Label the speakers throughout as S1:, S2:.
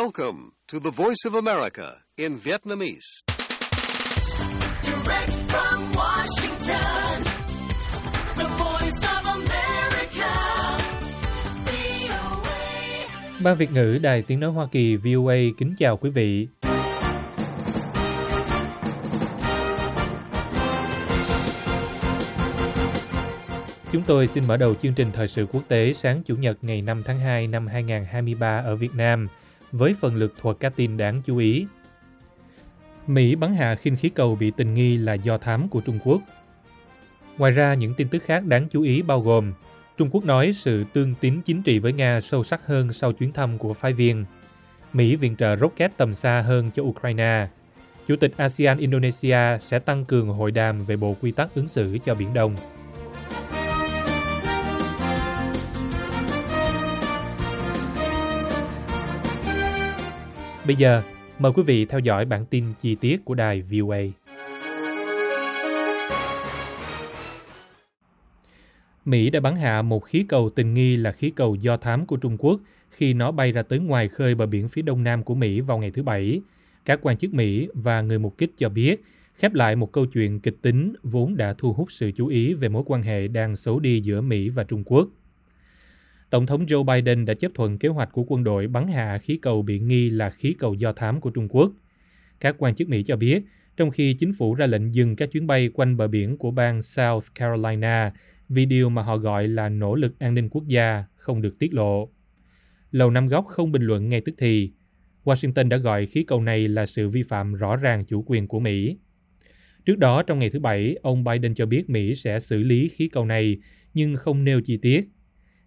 S1: Welcome to the Voice of America in Vietnamese.
S2: Direct from Washington, the voice of America, VOA.
S3: Ban Việt ngữ Đài Tiếng Nói Hoa Kỳ VOA kính chào quý vị. Chúng tôi xin mở đầu chương trình thời sự quốc tế sáng Chủ nhật ngày 5 tháng 2 năm 2023 ở Việt Nam với phần lực thuật các tin đáng chú ý. Mỹ bắn hạ khinh khí cầu bị tình nghi là do thám của Trung Quốc. Ngoài ra, những tin tức khác đáng chú ý bao gồm Trung Quốc nói sự tương tín chính trị với Nga sâu sắc hơn sau chuyến thăm của phái viên. Mỹ viện trợ rocket tầm xa hơn cho Ukraine. Chủ tịch ASEAN Indonesia sẽ tăng cường hội đàm về bộ quy tắc ứng xử cho Biển Đông. Bây giờ, mời quý vị theo dõi bản tin chi tiết của đài VOA. Mỹ đã bắn hạ một khí cầu tình nghi là khí cầu do thám của Trung Quốc khi nó bay ra tới ngoài khơi bờ biển phía đông nam của Mỹ vào ngày thứ Bảy. Các quan chức Mỹ và người mục kích cho biết khép lại một câu chuyện kịch tính vốn đã thu hút sự chú ý về mối quan hệ đang xấu đi giữa Mỹ và Trung Quốc. Tổng thống Joe Biden đã chấp thuận kế hoạch của quân đội bắn hạ khí cầu bị nghi là khí cầu do thám của Trung Quốc. Các quan chức Mỹ cho biết, trong khi chính phủ ra lệnh dừng các chuyến bay quanh bờ biển của bang South Carolina vì điều mà họ gọi là nỗ lực an ninh quốc gia không được tiết lộ. Lầu Năm Góc không bình luận ngay tức thì. Washington đã gọi khí cầu này là sự vi phạm rõ ràng chủ quyền của Mỹ. Trước đó, trong ngày thứ Bảy, ông Biden cho biết Mỹ sẽ xử lý khí cầu này, nhưng không nêu chi tiết.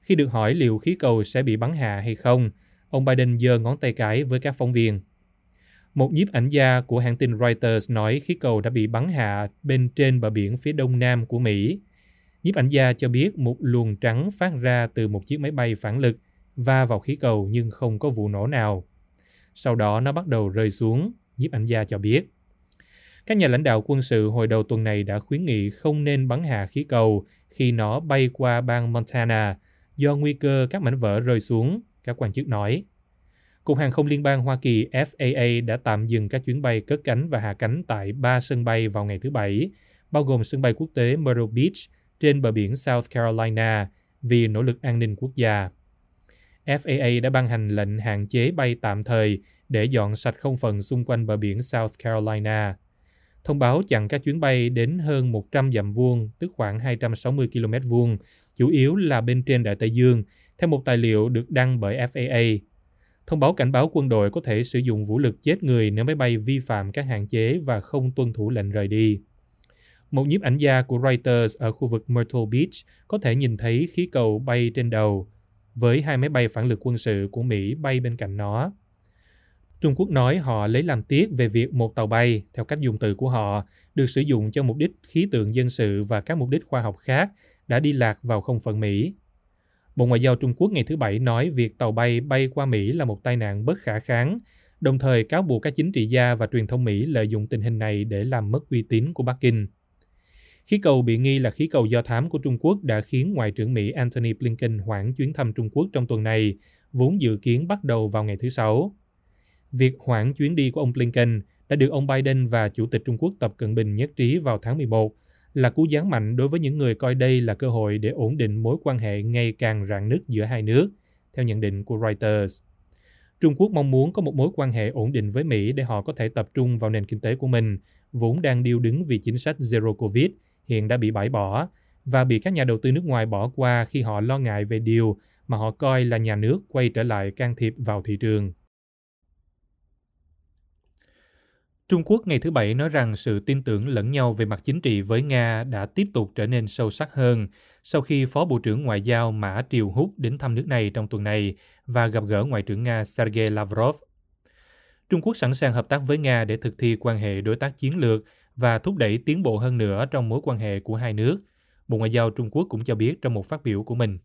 S3: Khi được hỏi liệu khí cầu sẽ bị bắn hạ hay không, ông Biden giơ ngón tay cái với các phóng viên. Một nhiếp ảnh gia của hãng tin Reuters nói khí cầu đã bị bắn hạ bên trên bờ biển phía đông nam của Mỹ. Nhiếp ảnh gia cho biết một luồng trắng phát ra từ một chiếc máy bay phản lực va vào khí cầu nhưng không có vụ nổ nào. Sau đó nó bắt đầu rơi xuống, nhiếp ảnh gia cho biết. Các nhà lãnh đạo quân sự hồi đầu tuần này đã khuyến nghị không nên bắn hạ khí cầu khi nó bay qua bang Montana do nguy cơ các mảnh vỡ rơi xuống, các quan chức nói. Cục Hàng không Liên bang Hoa Kỳ FAA đã tạm dừng các chuyến bay cất cánh và hạ cánh tại ba sân bay vào ngày thứ Bảy, bao gồm sân bay quốc tế Myrtle Beach trên bờ biển South Carolina vì nỗ lực an ninh quốc gia. FAA đã ban hành lệnh hạn chế bay tạm thời để dọn sạch không phận xung quanh bờ biển South Carolina. Thông báo chặn các chuyến bay đến hơn 100 dặm vuông, tức khoảng 260 km vuông, chủ yếu là bên trên Đại Tây Dương, theo một tài liệu được đăng bởi FAA. Thông báo cảnh báo quân đội có thể sử dụng vũ lực chết người nếu máy bay vi phạm các hạn chế và không tuân thủ lệnh rời đi. Một nhiếp ảnh gia của Reuters ở khu vực Myrtle Beach có thể nhìn thấy khí cầu bay trên đầu, với hai máy bay phản lực quân sự của Mỹ bay bên cạnh nó. Trung Quốc nói họ lấy làm tiếc về việc một tàu bay, theo cách dùng từ của họ, được sử dụng cho mục đích khí tượng dân sự và các mục đích khoa học khác đã đi lạc vào không phận Mỹ. Bộ Ngoại giao Trung Quốc ngày thứ Bảy nói việc tàu bay bay qua Mỹ là một tai nạn bất khả kháng, đồng thời cáo buộc các chính trị gia và truyền thông Mỹ lợi dụng tình hình này để làm mất uy tín của Bắc Kinh. Khí cầu bị nghi là khí cầu do thám của Trung Quốc đã khiến Ngoại trưởng Mỹ Antony Blinken hoãn chuyến thăm Trung Quốc trong tuần này, vốn dự kiến bắt đầu vào ngày thứ Sáu. Việc hoãn chuyến đi của ông Blinken đã được ông Biden và Chủ tịch Trung Quốc Tập Cận Bình nhất trí vào tháng 11, là cú giáng mạnh đối với những người coi đây là cơ hội để ổn định mối quan hệ ngày càng rạn nứt giữa hai nước, theo nhận định của Reuters. Trung Quốc mong muốn có một mối quan hệ ổn định với Mỹ để họ có thể tập trung vào nền kinh tế của mình, vốn đang điêu đứng vì chính sách Zero Covid hiện đã bị bãi bỏ và bị các nhà đầu tư nước ngoài bỏ qua khi họ lo ngại về điều mà họ coi là nhà nước quay trở lại can thiệp vào thị trường. Trung Quốc ngày thứ Bảy nói rằng sự tin tưởng lẫn nhau về mặt chính trị với Nga đã tiếp tục trở nên sâu sắc hơn sau khi Phó Bộ trưởng Ngoại giao Mã Triều Hút đến thăm nước này trong tuần này và gặp gỡ Ngoại trưởng Nga Sergei Lavrov. Trung Quốc sẵn sàng hợp tác với Nga để thực thi quan hệ đối tác chiến lược và thúc đẩy tiến bộ hơn nữa trong mối quan hệ của hai nước, Bộ Ngoại giao Trung Quốc cũng cho biết trong một phát biểu của mình.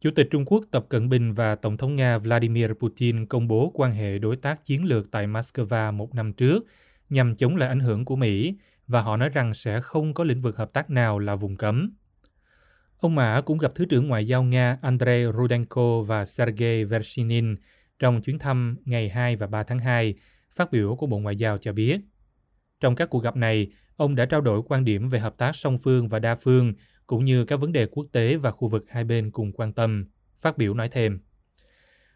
S3: Chủ tịch Trung Quốc Tập Cận Bình và Tổng thống Nga Vladimir Putin công bố quan hệ đối tác chiến lược tại Moscow một năm trước nhằm chống lại ảnh hưởng của Mỹ và họ nói rằng sẽ không có lĩnh vực hợp tác nào là vùng cấm. Ông Mã cũng gặp Thứ trưởng Ngoại giao Nga Andrei Rudenko và Sergei Vershinin trong chuyến thăm ngày 2 và 3 tháng 2, phát biểu của Bộ Ngoại giao cho biết. Trong các cuộc gặp này, ông đã trao đổi quan điểm về hợp tác song phương và đa phương, cũng như các vấn đề quốc tế và khu vực hai bên cùng quan tâm. Phát biểu nói thêm.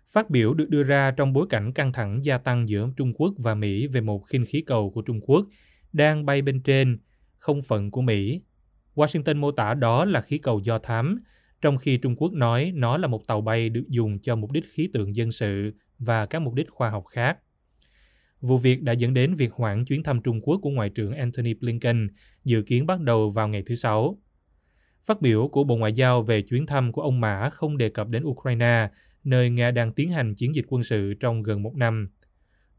S3: Phát biểu được đưa ra trong bối cảnh căng thẳng gia tăng giữa Trung Quốc và Mỹ về một khinh khí cầu của Trung Quốc đang bay bên trên không phận của Mỹ. Washington mô tả đó là khí cầu do thám, trong khi Trung Quốc nói nó là một tàu bay được dùng cho mục đích khí tượng dân sự và các mục đích khoa học khác. Vụ việc đã dẫn đến việc hoãn chuyến thăm Trung Quốc của Ngoại trưởng Antony Blinken dự kiến bắt đầu vào ngày thứ Sáu. Phát biểu của Bộ Ngoại giao về chuyến thăm của ông Mã không đề cập đến Ukraine, nơi Nga đang tiến hành chiến dịch quân sự trong gần một năm.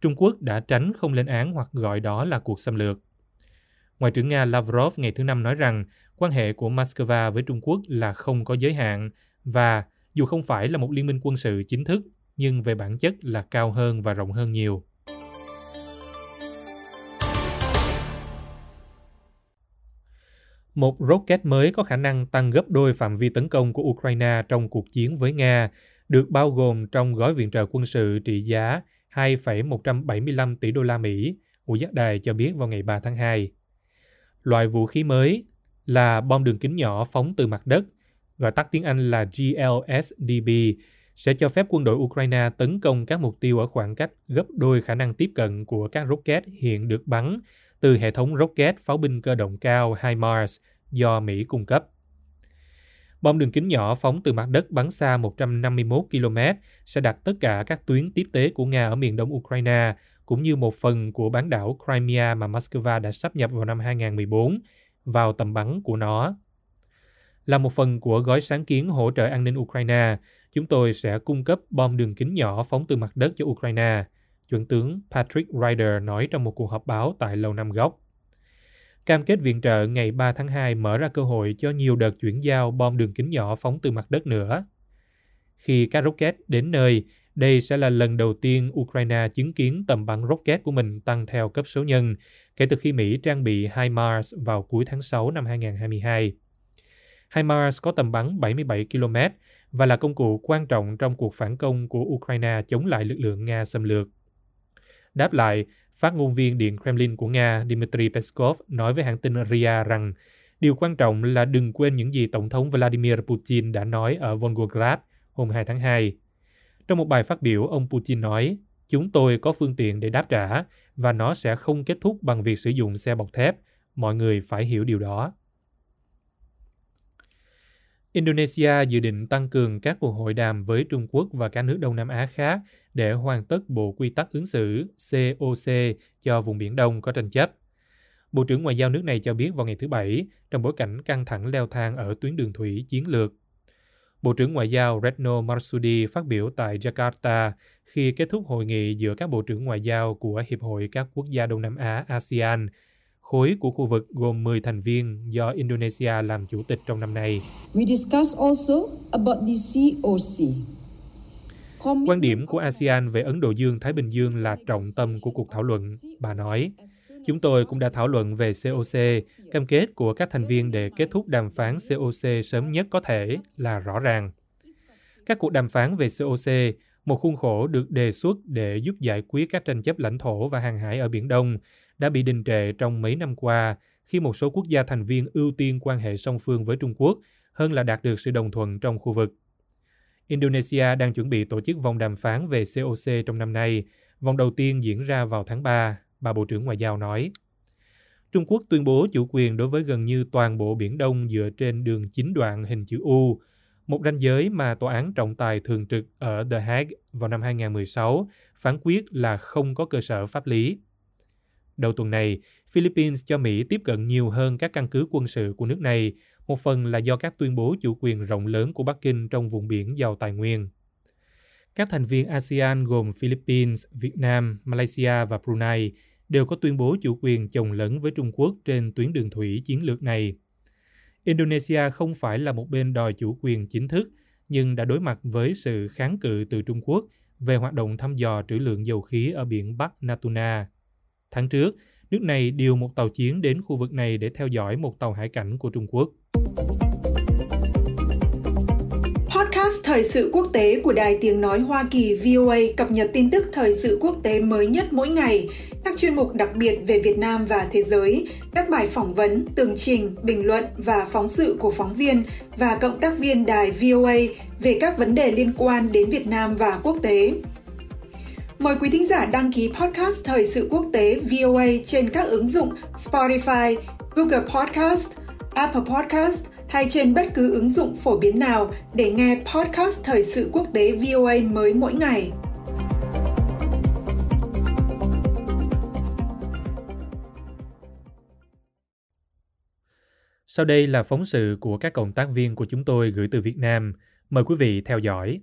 S3: Trung Quốc đã tránh không lên án hoặc gọi đó là cuộc xâm lược. Ngoại trưởng Nga Lavrov ngày thứ Năm nói rằng quan hệ của Moscow với Trung Quốc là không có giới hạn và dù không phải là một liên minh quân sự chính thức, nhưng về bản chất là cao hơn và rộng hơn nhiều. Một rocket mới có khả năng tăng gấp đôi phạm vi tấn công của Ukraine trong cuộc chiến với Nga, được bao gồm trong gói viện trợ quân sự trị giá 2,175 tỷ đô la Mỹ, Ngũ giác đài cho biết vào ngày 3 tháng 2. Loại vũ khí mới là bom đường kính nhỏ phóng từ mặt đất, gọi tắt tiếng Anh là GLSDB, sẽ cho phép quân đội Ukraine tấn công các mục tiêu ở khoảng cách gấp đôi khả năng tiếp cận của các rocket hiện được bắn từ hệ thống rocket pháo binh cơ động cao HIMARS do Mỹ cung cấp. Bom đường kính nhỏ phóng từ mặt đất bắn xa 151 km sẽ đặt tất cả các tuyến tiếp tế của Nga ở miền đông Ukraine, cũng như một phần của bán đảo Crimea mà Moscow đã sắp nhập vào năm 2014 vào tầm bắn của nó. Là một phần của gói sáng kiến hỗ trợ an ninh Ukraine, chúng tôi sẽ cung cấp bom đường kính nhỏ phóng từ mặt đất cho Ukraine, chuẩn tướng Patrick Ryder nói trong một cuộc họp báo tại Lầu Năm Góc. Cam kết viện trợ ngày 3 tháng 2 mở ra cơ hội cho nhiều đợt chuyển giao bom đường kính nhỏ phóng từ mặt đất nữa. Khi các rocket đến nơi, đây sẽ là lần đầu tiên Ukraine chứng kiến tầm bắn rocket của mình tăng theo cấp số nhân kể từ khi Mỹ trang bị HIMARS vào cuối tháng 6 năm 2022. HIMARS có tầm bắn 77 km và là công cụ quan trọng trong cuộc phản công của Ukraine chống lại lực lượng Nga xâm lược. Đáp lại, phát ngôn viên Điện Kremlin của Nga Dmitry Peskov nói với hãng tin RIA rằng điều quan trọng là đừng quên những gì Tổng thống Vladimir Putin đã nói ở Volgograd hôm 2 tháng 2. Trong một bài phát biểu, ông Putin nói, chúng tôi có phương tiện để đáp trả và nó sẽ không kết thúc bằng việc sử dụng xe bọc thép. Mọi người phải hiểu điều đó. Indonesia dự định tăng cường các cuộc hội đàm với Trung Quốc và các nước Đông Nam Á khác để hoàn tất bộ quy tắc ứng xử COC cho vùng Biển Đông có tranh chấp. Bộ trưởng Ngoại giao nước này cho biết vào ngày thứ Bảy, trong bối cảnh căng thẳng leo thang ở tuyến đường thủy chiến lược. Bộ trưởng Ngoại giao Retno Marsudi phát biểu tại Jakarta khi kết thúc hội nghị giữa các bộ trưởng ngoại giao của Hiệp hội các quốc gia Đông Nam Á ASEAN, khối của khu vực gồm 10 thành viên do Indonesia làm chủ tịch trong năm nay.
S4: We discussed also about the COC.
S3: Quan điểm của ASEAN về Ấn Độ Dương-Thái Bình Dương là trọng tâm của cuộc thảo luận, bà nói. Chúng tôi cũng đã thảo luận về COC, cam kết của các thành viên để kết thúc đàm phán COC sớm nhất có thể là rõ ràng. Các cuộc đàm phán về COC, một khuôn khổ được đề xuất để giúp giải quyết các tranh chấp lãnh thổ và hàng hải ở Biển Đông, đã bị đình trệ trong mấy năm qua khi một số quốc gia thành viên ưu tiên quan hệ song phương với Trung Quốc hơn là đạt được sự đồng thuận trong khu vực. Indonesia đang chuẩn bị tổ chức vòng đàm phán về COC trong năm nay. Vòng đầu tiên diễn ra vào tháng 3 bà Bộ trưởng Ngoại giao nói. Trung Quốc tuyên bố chủ quyền đối với gần như toàn bộ Biển Đông dựa trên đường chín đoạn hình chữ U, một ranh giới mà Tòa án trọng tài thường trực ở The Hague vào năm 2016 phán quyết là không có cơ sở pháp lý. Đầu tuần này, Philippines cho Mỹ tiếp cận nhiều hơn các căn cứ quân sự của nước này, một phần là do các tuyên bố chủ quyền rộng lớn của Bắc Kinh trong vùng biển giàu tài nguyên. Các thành viên ASEAN gồm Philippines, Việt Nam, Malaysia và Brunei đều có tuyên bố chủ quyền chồng lấn với Trung Quốc trên tuyến đường thủy chiến lược này. Indonesia không phải là một bên đòi chủ quyền chính thức, nhưng đã đối mặt với sự kháng cự từ Trung Quốc về hoạt động thăm dò trữ lượng dầu khí ở biển Bắc Natuna. Tháng trước, nước này điều một tàu chiến đến khu vực này để theo dõi một tàu hải cảnh của Trung Quốc.
S4: Podcast
S5: Thời sự quốc tế của Đài Tiếng Nói Hoa Kỳ VOA cập nhật tin tức thời sự quốc tế mới nhất mỗi ngày, các chuyên mục đặc biệt về Việt Nam và thế giới, các bài phỏng vấn, tường trình, bình luận và phóng sự của phóng viên và cộng tác viên đài VOA về các vấn đề liên quan đến Việt Nam và quốc tế. Mời quý thính giả đăng ký podcast Thời sự quốc tế VOA trên các ứng dụng Spotify, Google Podcast, Apple Podcast hay trên bất cứ ứng dụng phổ biến nào để nghe podcast Thời sự quốc tế VOA mới mỗi ngày.
S3: Sau đây là phóng sự của các cộng tác viên của chúng tôi gửi từ Việt Nam. Mời quý vị theo dõi.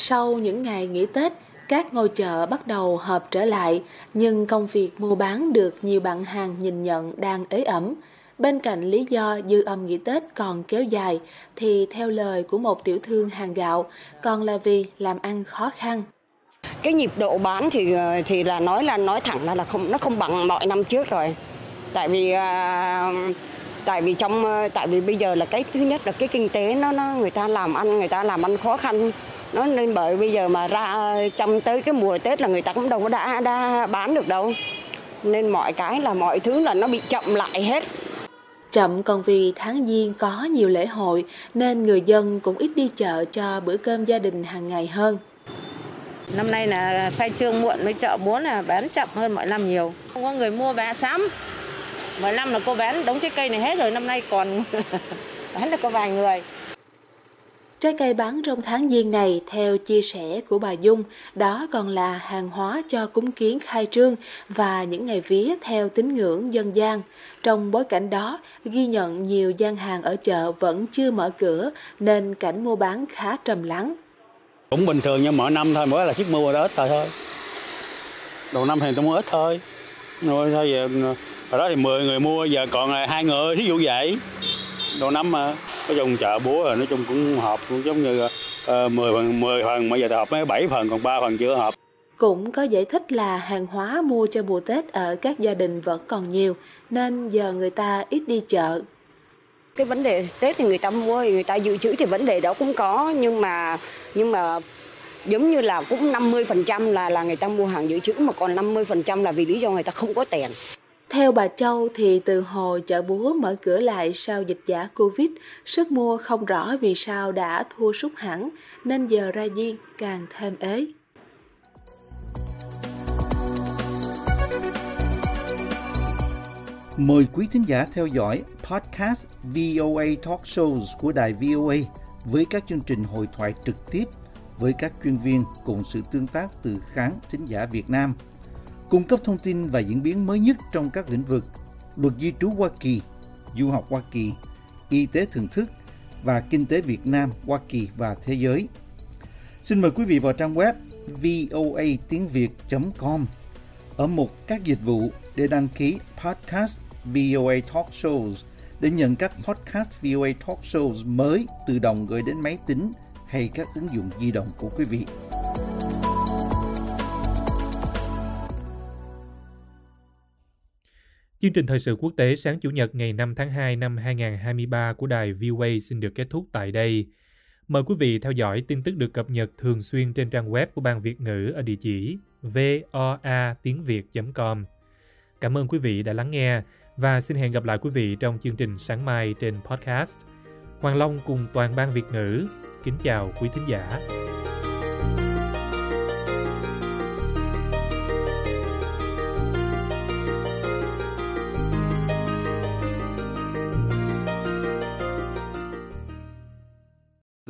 S6: Sau những ngày nghỉ Tết, các ngôi chợ bắt đầu hợp trở lại, nhưng công việc mua bán được nhiều bạn hàng nhìn nhận đang ế ẩm. Bên cạnh lý do dư âm nghỉ Tết còn kéo dài, thì theo lời của một tiểu thương hàng gạo, còn là vì làm ăn khó khăn.
S7: cái nhịp độ bán thì ờ, thì là nói là nói thẳng là là không nó không bằng mọi năm trước rồi tại vì ờ, tại vì trong ờ, tại vì bây giờ là cái thứ nhất là cái kinh tế nó nó người ta làm ăn người ta làm ăn khó khăn nó nên bởi bây giờ mà ra trong tới cái mùa Tết là người ta cũng đâu có đã đã bán được đâu nên mọi cái là mọi thứ là nó bị chậm lại hết
S6: Chậm còn vì tháng Giêng có nhiều lễ hội nên người dân cũng ít đi chợ cho bữa cơm gia đình hàng ngày hơn.
S8: Năm nay là khai trương muộn với chợ búa là bán chậm hơn mọi năm nhiều. Không có người mua vé sắm. Mọi năm là cô bán đống trái cây này hết rồi, năm nay còn bán được có vài người.
S6: Trái cây bán trong tháng Giêng này, theo chia sẻ của bà Dung, đó còn là hàng hóa cho cúng kiến khai trương và những ngày vía theo tín ngưỡng dân gian. Trong bối cảnh đó, ghi nhận nhiều gian hàng ở chợ vẫn chưa mở cửa nên cảnh mua bán khá trầm lắng.
S9: cũng bình thường như mọi năm thôi mỗi là chiếc mua đó ít thôi thôi đầu năm thì tôi mua ít thôi rồi thôi giờ hồi đó thì 10 người mua giờ còn hai người thí dụ vậy đầu năm mà nói chung chợ búa rồi nói chung cũng họp cũng giống như uh, 10 phần 10 phần mà giờ thì họp mấy 7 phần còn 3 phần chưa họp
S6: Cũng có giải thích là hàng hóa mua cho mùa Tết ở các gia đình vẫn còn nhiều nên giờ người ta ít đi chợ.
S7: cái vấn đề Tết thì người ta mua người ta dự trữ thì vấn đề đó cũng có nhưng mà nhưng mà giống như là cũng 50% là là người ta mua hàng dự trữ mà còn 50% là vì lý do người ta không có tiền.
S6: Theo bà Châu thì từ hồi chợ búa mở cửa lại sau dịch giả Covid, sức mua không rõ vì sao đã thua sút hẳn, nên giờ ra diên càng thêm ế.
S10: Mời quý thính giả theo dõi podcast VOA Talk Shows của đài VOA với các chương trình hội thoại trực tiếp với các chuyên viên cùng sự tương tác từ khán thính giả Việt Nam. Cung cấp thông tin và diễn biến mới nhất trong các lĩnh vực luật di trú Hoa Kỳ, du học Hoa Kỳ, y tế thưởng thức và kinh tế Việt Nam, Hoa Kỳ và thế giới. Xin mời quý vị vào trang web voa tiếng việt.com ở mục các dịch vụ để đăng ký podcast VOA Talk Shows để nhận các podcast VOA Talk Shows mới tự động gửi đến máy tính hay các ứng dụng di động của quý vị.
S3: Chương trình thời sự quốc tế sáng Chủ nhật ngày 5 tháng 2 năm 2023 của đài VOA xin được kết thúc tại đây. Mời quý vị theo dõi tin tức được cập nhật thường xuyên trên trang web của Ban Việt ngữ ở địa chỉ voa tiếng việt.com. Cảm ơn quý vị đã lắng nghe và xin hẹn gặp lại quý vị trong chương trình sáng mai trên podcast. Hoàng Long cùng toàn ban Việt ngữ kính chào quý thính giả.